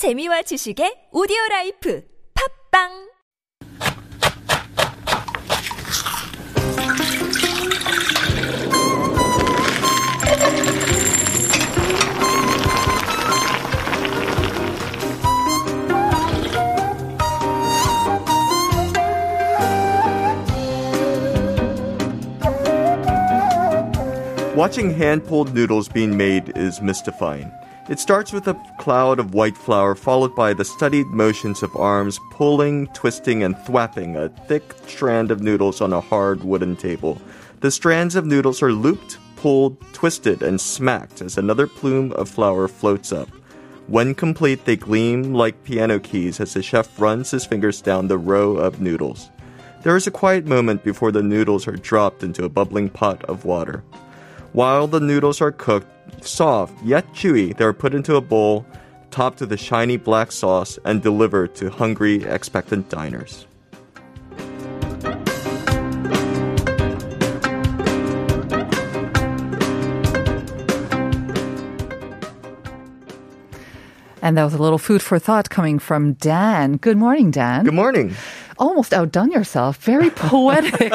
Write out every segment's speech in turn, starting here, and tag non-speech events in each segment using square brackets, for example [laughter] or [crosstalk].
재미와 지식의 오디오 라이프 팝빵 Watching hand pulled noodles being made is mystifying. It starts with a cloud of white flour, followed by the studied motions of arms pulling, twisting, and thwapping a thick strand of noodles on a hard wooden table. The strands of noodles are looped, pulled, twisted, and smacked as another plume of flour floats up. When complete, they gleam like piano keys as the chef runs his fingers down the row of noodles. There is a quiet moment before the noodles are dropped into a bubbling pot of water. While the noodles are cooked, soft yet chewy, they are put into a bowl, topped with a shiny black sauce, and delivered to hungry, expectant diners. And that was a little food for thought coming from Dan. Good morning, Dan. Good morning. Almost outdone yourself. Very [laughs] poetic.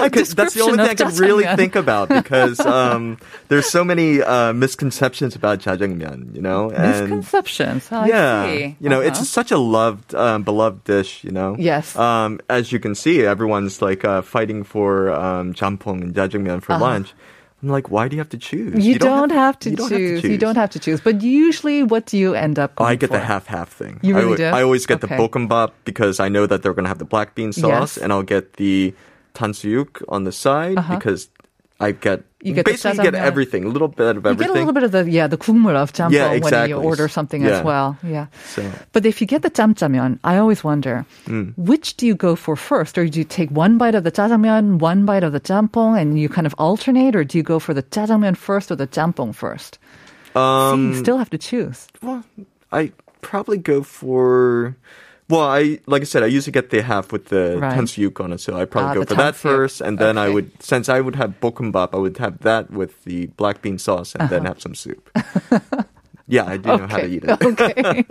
I could, that's the only thing I could really think about [laughs] because um, there's so many uh, misconceptions about jajangmyeon, you know. And Misconceptions. Oh, yeah, I see. you know, Uh-huh. it's such a loved, um, beloved dish, you know. Yes. Um, as you can see, everyone's like uh, fighting for um, jampong and jajangmyeon for lunch. I'm like, why do you have to choose? Uh-huh. You, don't, have, to you don't choose. have to You don't have to choose. But usually, what do you end up Oh, I get the half half thing. You I really al- do? I always get Okay. the bokkeumbap because I know that they're going to have the black bean sauce, Yes. and I'll get the tangsuyuk on the side because I get. You get basically get everything, a little bit of everything. You get a little bit of the yeah the 국물 of jjampong Yeah, when you order something Yeah. as well. Yeah. So- But if you get the jjamjamyeon, I always wonder Mm. which do you go for first, or do you take one bite of the jjajangmyeon, one bite of the jjampong, and you kind of alternate, or do you go for the jjajangmyeon first or the jjampong first? Um, See, you still have to choose. well, I probably go for. Well, I like I said, I usually get the half with the Right. tangsuyuk on it, so I probably Ah, go for that first, and then I would, since I would have bokkeumbap, I would have that with the black bean sauce, and then Uh-huh. have some soup. [laughs] yeah, I do know how to eat it. [laughs] okay.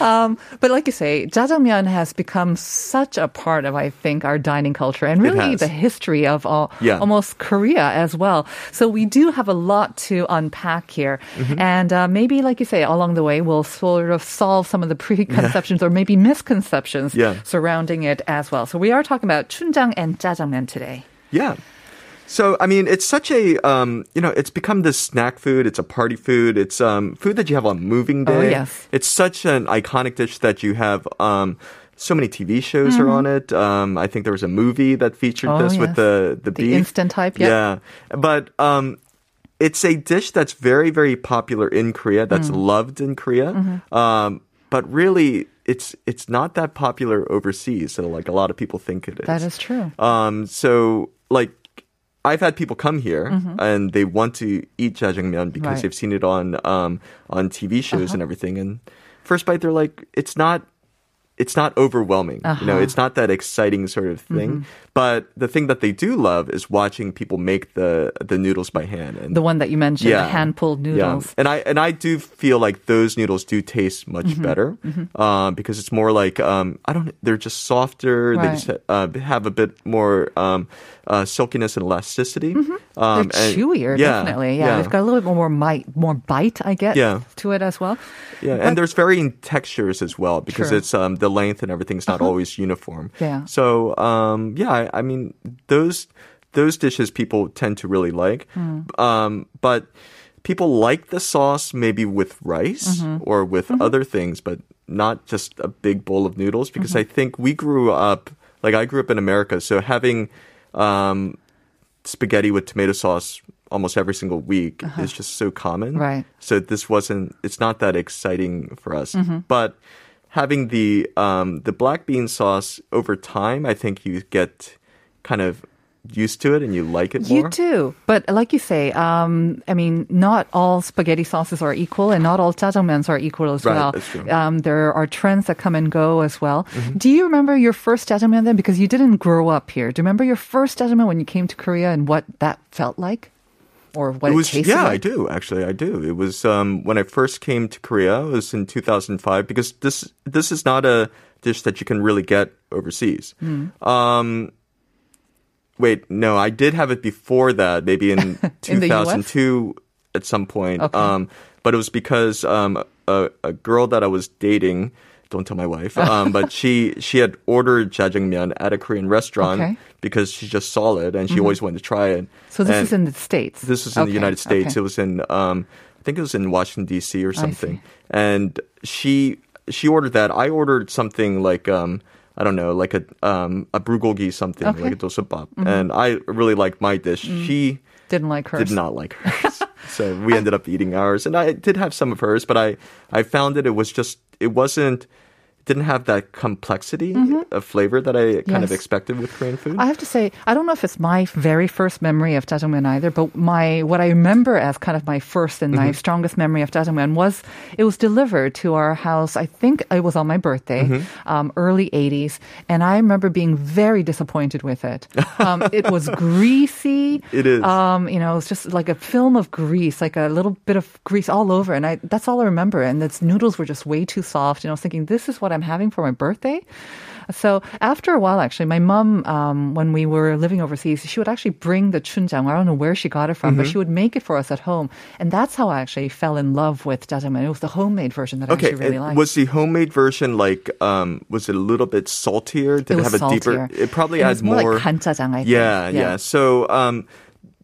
[laughs] um, but like you say, jjajangmyeon has become such a part of, I think, our dining culture and really the history of all, Yeah. almost Korea as well. So we do have a lot to unpack here. Mm-hmm. And uh, maybe, like you say, along the way, we'll sort of solve some of the [laughs] preconceptions or maybe misconceptions Yeah. surrounding it as well. So we are talking about chunjang and jjajangmyeon today. Yeah. So I mean, it's such a um, you know, it's become this snack food. It's a party food. It's um, food that you have on moving Oh, day. yes. It's such an iconic dish that you have. Um, so many TV shows are on it. Um, I think there was a movie that featured Mm-hmm. Oh, this with the the, The beef. instant type, yeah. Yeah, but um, it's a dish that's very very popular in Korea. That's Mm. loved in Korea. Mm-hmm. Um, but really, it's it's not that popular overseas. So like a lot of people think it is. That is true. Um, so like I've had people come here and they want to eat jjajangmyeon because Mm-hmm. Right. Uh-huh. they've seen it on um on TV shows and everything. And first bite, they're like, it's not. It's not overwhelming, you know. Uh-huh. It's not that exciting sort of thing. Mm-hmm. But the thing that they do love is watching people make the the noodles by hand. And The one that you mentioned, the hand pulled yeah. noodles. And I and I do feel like those noodles do taste much Mm-hmm. better um, because it's more like um, I don't. They're just softer. They Right. just uh, have a bit more um, uh, silkiness and elasticity. Um, Mm-hmm. They're and- chewier, yeah, definitely. Yeah, they've got a little bit more bite, more bite, I guess, Yeah. to it as well. Yeah, and there's varying textures as well because it's um, the length and everything's not always uniform. Yeah. So um, yeah, I, I mean those those dishes people tend to really like, Hmm. um, but people like the sauce maybe with rice Mm-hmm. or with other things, but not just a big bowl of noodles because Mm-hmm. I think we grew up like I grew up in America, so having um, spaghetti with tomato sauce almost every single week is just so common. Uh-huh. Right. So this wasn't. It's not that exciting for us. Mm-hmm. But having the um, the black bean sauce over time, I think you get kind of used to it and you like it You more. do, but like you say, um, I mean, not all spaghetti sauces are equal, and not all jjajangmyeons are equal as Right, well. that's true. Mm-hmm. Um, there are trends that come and go as well. Do you remember your first jjajangmyeon then? Because you didn't grow up here. Do you remember your first jjajangmyeon when you came to Korea and what that felt like? Or what it it, was tasted yeah, I do actually. I do. It was um, when I first came to Korea. It was in 2005 because this this is not a dish that you can really get overseas. Hmm. Um, wait, no, I did have it before that, maybe in, [laughs] In 2002 at some point. Okay. Um, but it was because um, a, a girl that I was dating. Don't tell my wife. [laughs] Um, but she she had ordered jjajangmyeon at a Korean restaurant Okay. Mm-hmm. because she just saw it and she always wanted to try it. So this And- is in the states. this was in the United States. okay. It was in, um, I think it was in Washington D.C. or something. And she she ordered that. I ordered something like um, I don't know, like a um, a bulgogi something, Okay. Mm-hmm. like a dosebap. And I really liked my dish. She Didn't like hers. did not like [laughs] hers. so we ended up eating ours, and I did have some of hers, but I I found that it was just it wasn't. Didn't have that complexity of flavor that I kind of Mm-hmm. Expected with Korean food. I have to say, I don't know if it's my very first memory of jjajangmyeon either, but my what I remember as kind of my first and Mm-hmm. my strongest memory of jjajangmyeon was it was delivered to our house. I think it was on my birthday, Mm-hmm. um, early '80s, and I remember being very disappointed with it. Um, [laughs] it was greasy. It is. Um, you know, it was just like a film of grease, like a little bit of grease all over, and I that's all I remember. And its noodles were just way too soft. And I was thinking, this is what I'm having for my birthday. So after a while, actually, my mom, um, when we were living overseas, she would actually bring the chunjang. I don't know where she got it from, but she would make it for us at home, and that's how I actually fell in love with jjajangmyeon. It was the homemade version that I actually really liked. was the homemade version like um was it a little bit saltier? Did it was have a deeper? It probably it had was more, more. like. I think. yeah, yeah, So um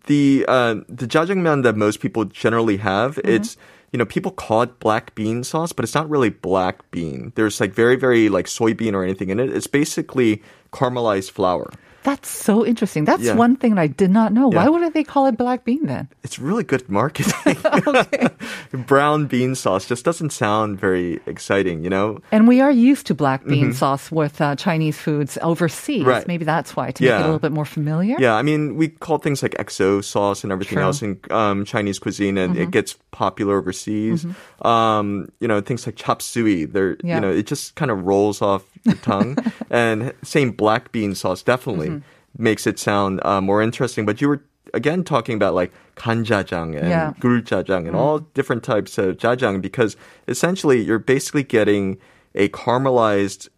the uh the jjajangmyeon that most people generally have, Mm-hmm. it's you know people call it black bean sauce, but it's not really black bean. There's like very very like soybean or anything in it. It's basically caramelized flour. That's so interesting. That's Yeah. one thing that I did not know. Why Yeah. would they call it black bean then? It's really good marketing. [laughs] [laughs] Brown bean sauce just doesn't sound very exciting, you know? And we are used to black bean sauce with uh, Chinese foods overseas. Mm-hmm. Right. Maybe that's why to make it Yeah. a little bit more familiar. Yeah, I mean, we call things like XO sauce and everything True. else in um, Chinese cuisine, and Mm-hmm. it gets popular overseas. Um, you know, things like chop suey, they're Yeah. you know, it just kind of rolls off your tongue. [laughs] and same black bean sauce definitely Mm-hmm. Makes it sound uh, more interesting. But you were again talking about like kanjajang and Yeah. Mm-hmm. guljajang and all different types of jajang because essentially you're basically getting a caramelized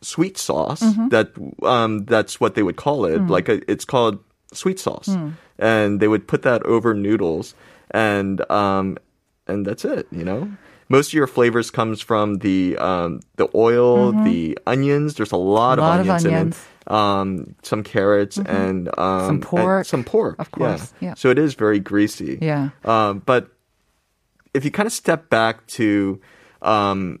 sweet sauce Mm-hmm. that um that's what they would call Mm. it like a, it's called sweet sauce and they would put that over noodles and um and that's it you know most of your flavors comes from the um the oil the onions there's a lot, Mm-hmm. lot of of onions, onions. in it um some carrots and um Some pork, some pork of course, yeah. so it is very greasy Yeah. um but if you kind of step back to um,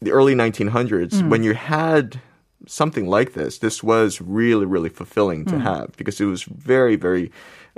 the early 1900s, Mm. when you had something like this, this was really, really fulfilling Mm. to have because it was very, very,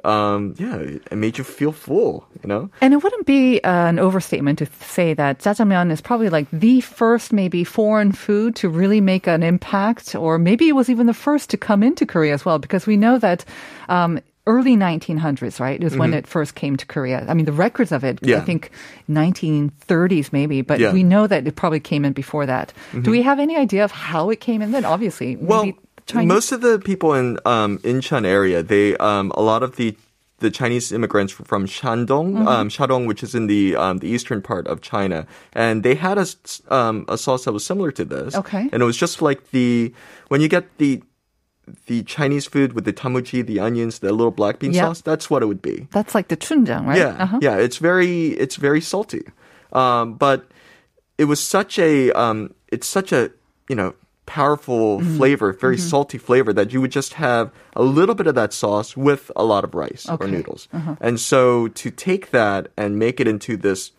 um, yeah, it made you feel full, you know? And it wouldn't be uh, an overstatement to say that jjajangmyeon is probably like the first maybe foreign food to really make an impact, or maybe it was even the first to come into Korea as well, because we know that. Um, Early 1900s, right, is when it first came to Korea. I mean, the records of it, I Mm-hmm. Think 1930s maybe, but Yeah. Mm-hmm. we know that it probably came in before that. Do we have any idea of how it came in then? Obviously, Well, most of the people in um, Incheon area, they um, a lot of the the Chinese immigrants from Shandong, Mm-hmm. um, Shandong, which is in the um, the eastern part of China, and they had a um, a sauce that was similar to this. Okay. and it was just like the when you get the the Chinese food with the danmuji, the onions, the little black bean Yeah. sauce. That's what it would be. That's like the chunjang, right? Yeah, Uh-huh. yeah. It's very it's very salty, um, but it was such a um, it's such a you know powerful Mm-hmm. flavor, very salty flavor that you would just have a little bit of that sauce with a lot of rice or noodles, Uh-huh. and so to take that and make it into this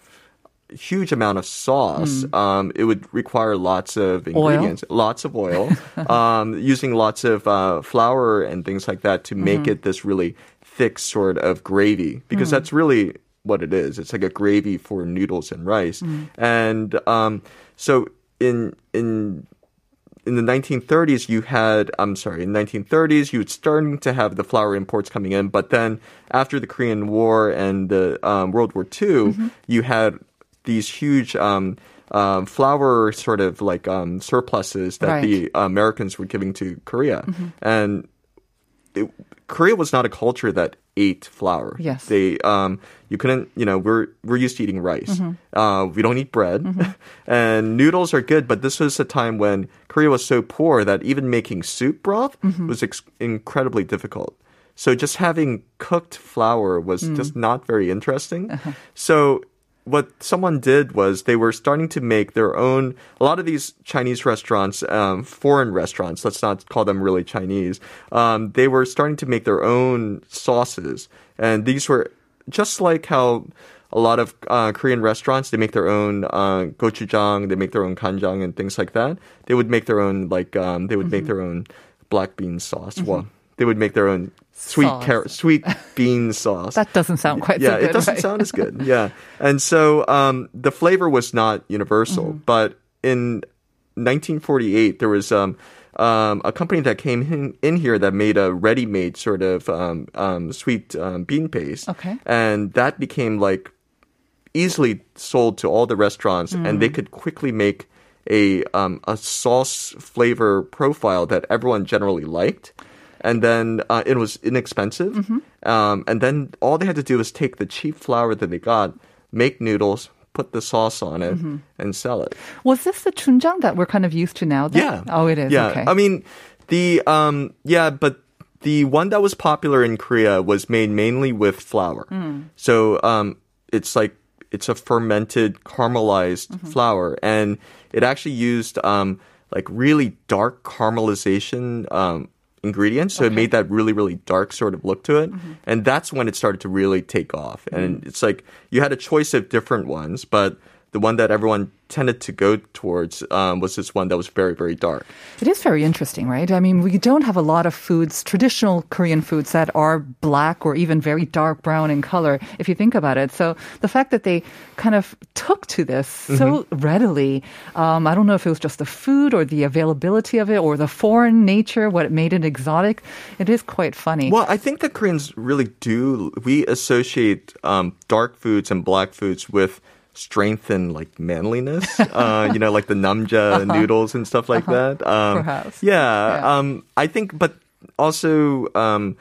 huge amount of sauce, um, it would require lots of Mm. Oil? ingredients, lots of oil, [laughs] um, using lots of uh, flour and things like that to make Mm-hmm. it this really thick sort of gravy, because Mm. that's really what it is. It's like a gravy for noodles and rice, Mm. and um, so in in in the 1930s, you had, I'm sorry, in 1930s, you were starting to have the flour imports coming in, but then after the Korean War and the um, World War II, Mm-hmm. you had these huge um, um, flour sort of like um, surpluses that Right. the Americans were giving to Korea. Mm-hmm. And it, Korea was not a culture that ate flour. Yes. They um you couldn't you know we're we're used to eating rice. Uh, we don't eat bread, [laughs] and noodles are good. But this was a time when Korea was so poor that even making soup broth was ex- incredibly difficult. So just having cooked flour was just not very interesting. So what someone did was they were starting to make their own a lot of these chinese restaurants um, foreign restaurants let's not call them really chinese um, they were starting to make their own sauces. And these were just like how a lot of uh, korean restaurants they make their own uh, gochujang they make their own kanjang and things like that. They would make their own like um, they would make their own black bean sauce. Well they would make their own sweet carrot sweet [laughs] bean sauce That doesn't sound quite yeah, so good. it doesn't right? sound as good. [laughs] Yeah, and so um, the flavor was not universal, Mm-hmm. but in 1948 there was um, um, a company that came in, in here that made a ready-made sort of um, um, sweet um, bean paste. Okay. and that became like easily sold to all the restaurants, and Mm. they could quickly make a um, a sauce flavor profile that everyone generally liked. And then uh, it was inexpensive. Mm-hmm. Um, and then all they had to do was take the cheap flour that they got, make noodles, put the sauce on it, Mm-hmm. and sell it. Was this the chunjang that we're kind of used to now? then? Yeah. Oh, it is. Yeah. Okay. I mean, the um, yeah, but the one that was popular in Korea was made mainly with flour. Hmm. So um, it's like it's a fermented caramelized Mm-hmm. flour, and it actually used um, like really dark caramelization. Um, ingredients so it made that really really dark sort of look to it. Mm-hmm. and that's when it started to really take off. And it's like you had a choice of different ones but the one that everyone tended to go towards um, was this one that was very very dark It is very interesting, right? I mean, we don't have a lot of foods, traditional Korean foods that are black or even very dark brown in color, if you think about it. So the fact that they kind of took to this so readily, um, I don't know if it was just the food or the availability of it or the foreign nature, what made it exotic. It is quite funny. Well, I think that Koreans really do. We associate um, dark foods and black foods with strength and like manliness. [laughs] uh, you know, like the namja noodles and stuff like that. Um, Perhaps. Yeah, Yeah. Um, I think, but also um,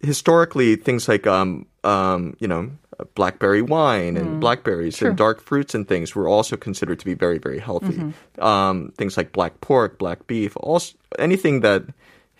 historically, things like um, um, you know. Blackberry wine and blackberries and dark fruits and things were also considered to be very, very healthy. Um, things like black pork, black beef, also anything that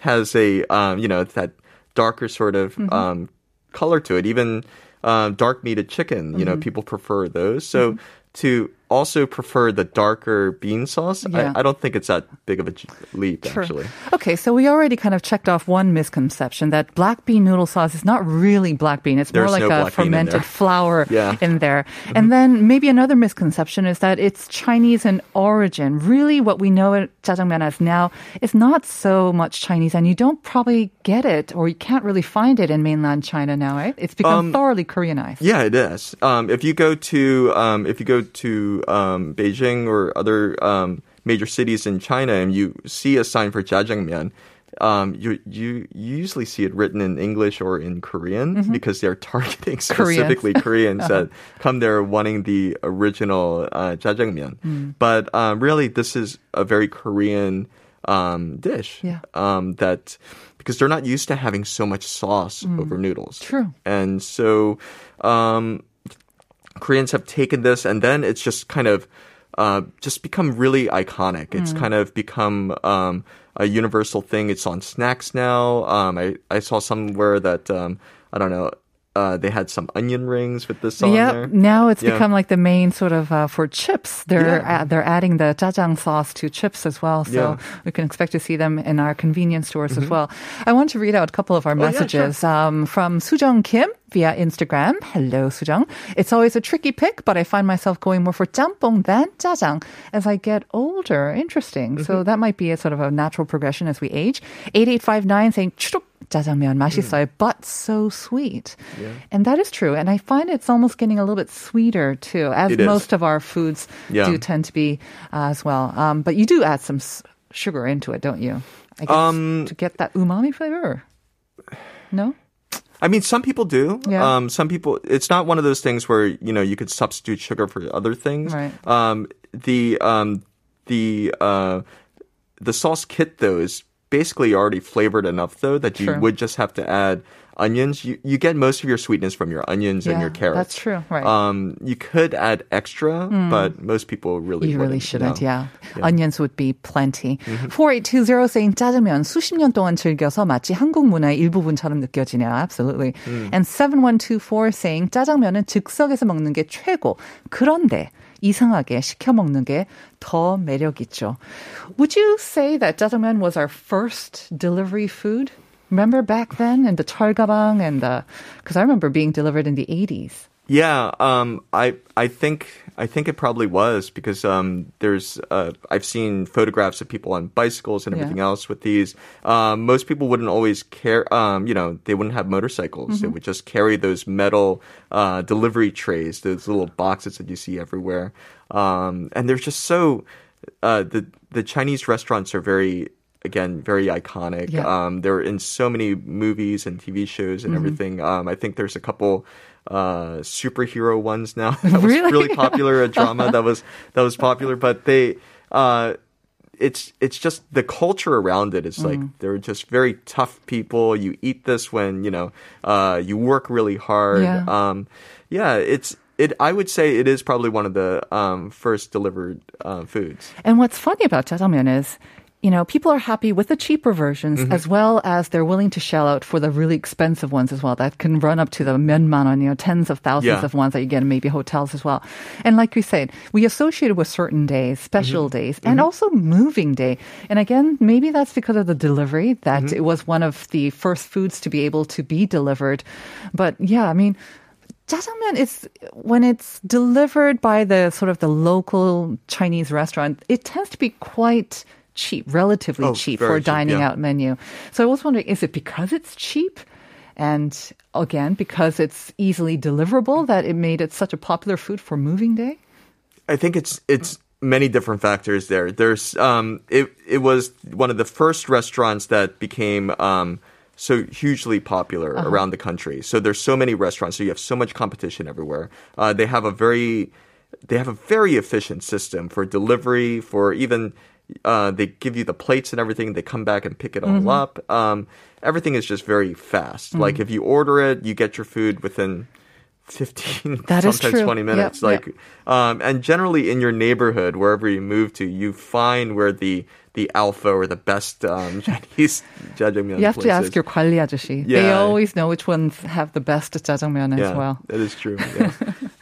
has a um, you know that darker sort of um, color to it. Even um, dark meated chicken, you know, people prefer those. So to also prefer the darker bean sauce, Yeah. I, I don't think it's that big of a leap Sure. actually. Okay, so we already kind of checked off one misconception that black bean noodle sauce is not really black bean. It's There's more like no a in fermented there. flour Yeah. Mm-hmm. in there. [laughs] And then maybe another misconception is that it's Chinese in origin. Really, what we know it jjajangmyeon as now is not so much Chinese, and you don't probably get it or you can't really find it in mainland China now, right? It's become thoroughly Koreanized. Yeah, it is. Um, if you go to um, if you go to um, Beijing or other um, major cities in China and you see a sign for jjajangmyeon, um, you, you you usually see it written in English or in Korean because they're targeting [laughs] specifically Koreans that [laughs] come there wanting the original uh, jjajangmyeon. But um, really, this is a very Korean um, dish. Yeah. Um, that because they're not used to having so much sauce over noodles. True. And so um, Koreans have taken this, and then it's just kind of uh, just become really iconic. It's kind of become um, a universal thing. It's on snacks now. Um, I I saw somewhere that um, I don't know. Uh, they had some onion rings with this on yeah, now it's Yeah. become like the main sort of uh, for chips. They're Yeah. uh, they're adding the jajang sauce to chips as well, so Yeah. we can expect to see them in our convenience stores as well. I want to read out a couple of our Mm-hmm. Oh, yeah, sure. messages um, from Sujong Kim via Instagram. Hello, Sujong. It's always a tricky pick, but I find myself going more for jjampong than jajang as I get older. Interesting. Mm-hmm. So that might be a sort of a natural progression as we age. Eight eight five nine saying 추룩 짜장면 맛있어요, Mm. but so sweet. And that is true. And I find it's almost getting a little bit sweeter too, as It is. most of our foods Yeah. do tend to be uh, as well. Um, but you do add some s- sugar into it, don't you? I guess Um, to get that umami flavor. No? I mean, some people do. Yeah. Um, some people. It's not one of those things where you know you could substitute sugar for other things. Right. Um, the um, the uh, the sauce kit though is basically already flavored enough though that you Sure. would just have to add onions, you, you get most of your sweetness from your onions and Yeah, your carrots. that's true, right. Um, you could add extra, but most people really You really wouldn't, shouldn't, no. yeah. Onions would be plenty. Mm-hmm. 4820 saying 짜장면 수십 년 동안 즐겨서 마치 한국 문화의 일부분처럼 느껴지네요. Absolutely. 음. And 7124 saying 짜장면은 즉석에서 먹는 게 최고. 그런데 이상하게 시켜 먹는 게 더 매력 있죠. Would you say that 짜장면 was our first delivery food? Remember back then in the 철가방 and the, because I remember being delivered in the 80s. Yeah, um, I I think I think it probably was because um, there's uh, I've seen photographs of people on bicycles and Yeah. everything else with these. Um, most people wouldn't always care. Um, you know, they wouldn't have motorcycles. They would just carry those metal uh, delivery trays, those little boxes that you see everywhere. Um, and they're just so uh, the the Chinese restaurants are very again very iconic. Yeah. Um, they're in so many movies and TV shows and everything. Um, I think there's a couple uh, superhero ones now [laughs] that was Really? really popular. A drama that was [laughs] that was popular, but they. Uh, it's it's just the culture around it is like they're just very tough people. You eat this when you know uh, you work really hard. Yeah. Um, yeah, it's it. I would say it is probably one of the um, first delivered uh, foods. And what's funny about jjajangmyeon is, you know, people are happy with the cheaper versions Mm-hmm. as well as they're willing to shell out for the really expensive ones as well. That can run up to the menman, on, you know, tens of thousands Yeah. of ones that you get in maybe hotels as well. And like we said, we associate it with certain days, special Mm-hmm. days, and also moving day. And again, maybe that's because of the delivery that Mm-hmm. it was one of the first foods to be able to be delivered. But yeah, I mean, Jjajangmyeon is when it's delivered by the sort of the local Chinese restaurant, it tends to be quite cheap, relatively Oh, cheap for a cheap, dining yeah. out menu. So I was wondering, is it because it's cheap? And again, because it's easily deliverable that it made it such a popular food for moving day? I think it's it's many different factors there. There's um it it was one of the first restaurants that became um so hugely popular around the country. So there's so many restaurants, so you have so much competition everywhere. Uh, they have a very they have a very efficient system for delivery, for even uh, they give you the plates and everything. They come back and pick it all up. Um, everything is just very fast. Like if you order it, you get your food within 15, [laughs] That is sometimes true. 20 minutes. Yep, like, um, and generally in your neighborhood, wherever you move to, you find where the the alpha or the best um, Chinese [laughs] jjajangmyeon You have to place ask is. your 관리 아저씨. They Yeah. always know which ones have the best jjajangmyeon yeah, as well. That is true. [laughs] Yeah.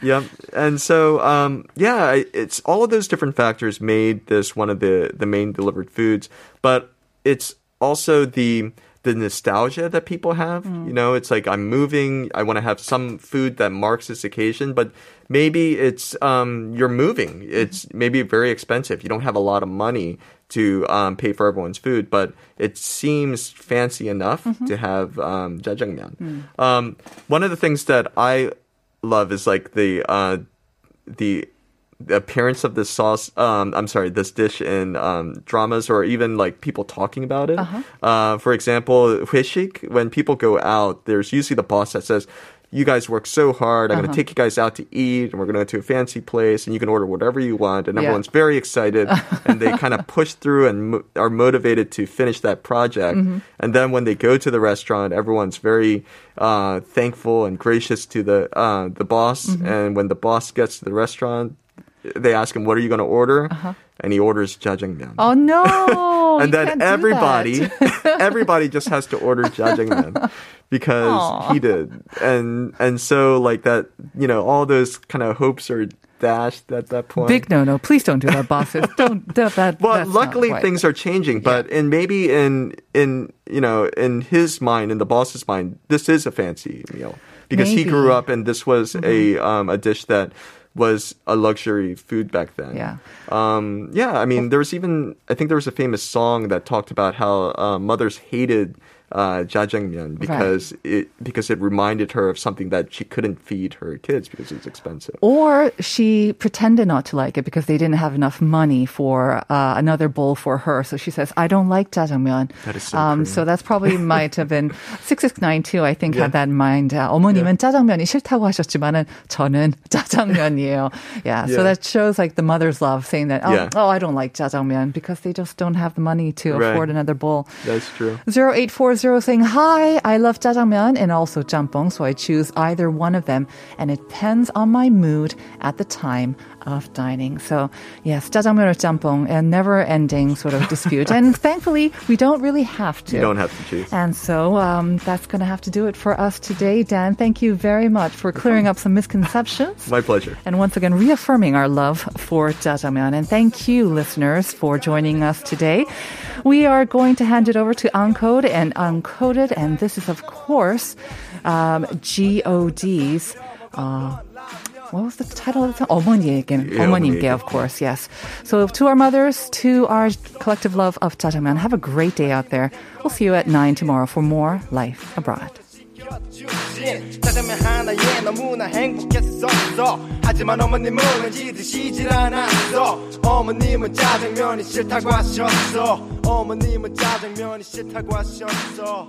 yeah. And so, um, yeah, I- it's all of those different factors made this one of the, the main delivered foods, but it's also the, the nostalgia that people have. You know, it's like I'm moving. I want to have some food that marks this occasion, but maybe it's, um, you're moving. It's maybe very expensive. You don't have a lot of money to um, pay for everyone's food, but it seems fancy enough to have um, jjajangmyeon. Um, one of the things that I love is like the uh, the the appearance of this sauce. Um, I'm sorry, this dish in um, dramas or even like people talking about it. uh for example, 회식, when people go out, there's usually the boss that says. You guys work so hard. I'm going to take you guys out to eat, and we're going to go to a fancy place, and you can order whatever you want. And Yeah. everyone's very excited, [laughs] and they kind of push through and mo- are motivated to finish that project. And then when they go to the restaurant, everyone's very uh, thankful and gracious to the uh, the boss. And when the boss gets to the restaurant, they ask him, "What are you going to order?" And he orders jjajangmyeon. Oh no! [laughs] and then everybody, [laughs] [laughs] everybody just has to order jjajangmyeon because Aw. he did. And and so like that, you know, all those kind of hopes are dashed at that point. Big no no. Please don't do that, bosses. don't that. that Well, luckily things are changing, but in maybe in in you know in his mind, in the boss's mind, this is a fancy meal because he grew up and this was a um, a dish that was a luxury food back then. Yeah. Um, yeah. I mean, there was even I think there was a famous song that talked about how uh, mothers hated uh, jjajangmyeon because it because it reminded her of something that she couldn't feed her kids because it's expensive. Or she pretended not to like it because they didn't have enough money for uh, another bowl for her. So she says, "I don't like jjajangmyeon." That is so um, Korean. so that's probably [laughs] might have been 6692. I think had that in mind. Uh, 어머님은 짜장면이 싫다고 하셨지만은 저는 [laughs] 짜장면이에요. Yeah, so Yeah. that shows like the mother's love, saying that, "Oh, Yeah. oh I don't like jjajangmyeon because they just don't have the money to Right. afford another bowl." That's true. 0840 5440 saying, Hi, I love jjajangmyeon and also jampong, so I choose either one of them. And it depends on my mood at the time of dining. So yes, jjajangmyeon or jampong, a never ending sort of dispute. and [laughs] thankfully, we don't really have to. You don't have to choose. And so um, that's going to have to do it for us today. Dan, thank you very much for clearing up some misconceptions. My pleasure. And once again, reaffirming our love for jjajangmyeon. And thank you, listeners, for joining us today. We are going to hand it over to Uncode and Uncoded. And this is, of course, um, GOD's. Uh, what was the title of the song? 어머니에게, Yeah, 어머님께, 어머니에게. of course, yes. So to our mothers, to our collective love of jjajangmyeon, have a great day out there. We'll see you at 9 tomorrow for more Life Abroad. 짜장면 하나에 너무나 행복했었어 하지만 어머님은 왠지 드시질 않았어 어머님은 짜장면이 싫다고 하셨어 어머님은 짜장면이 싫다고 하셨어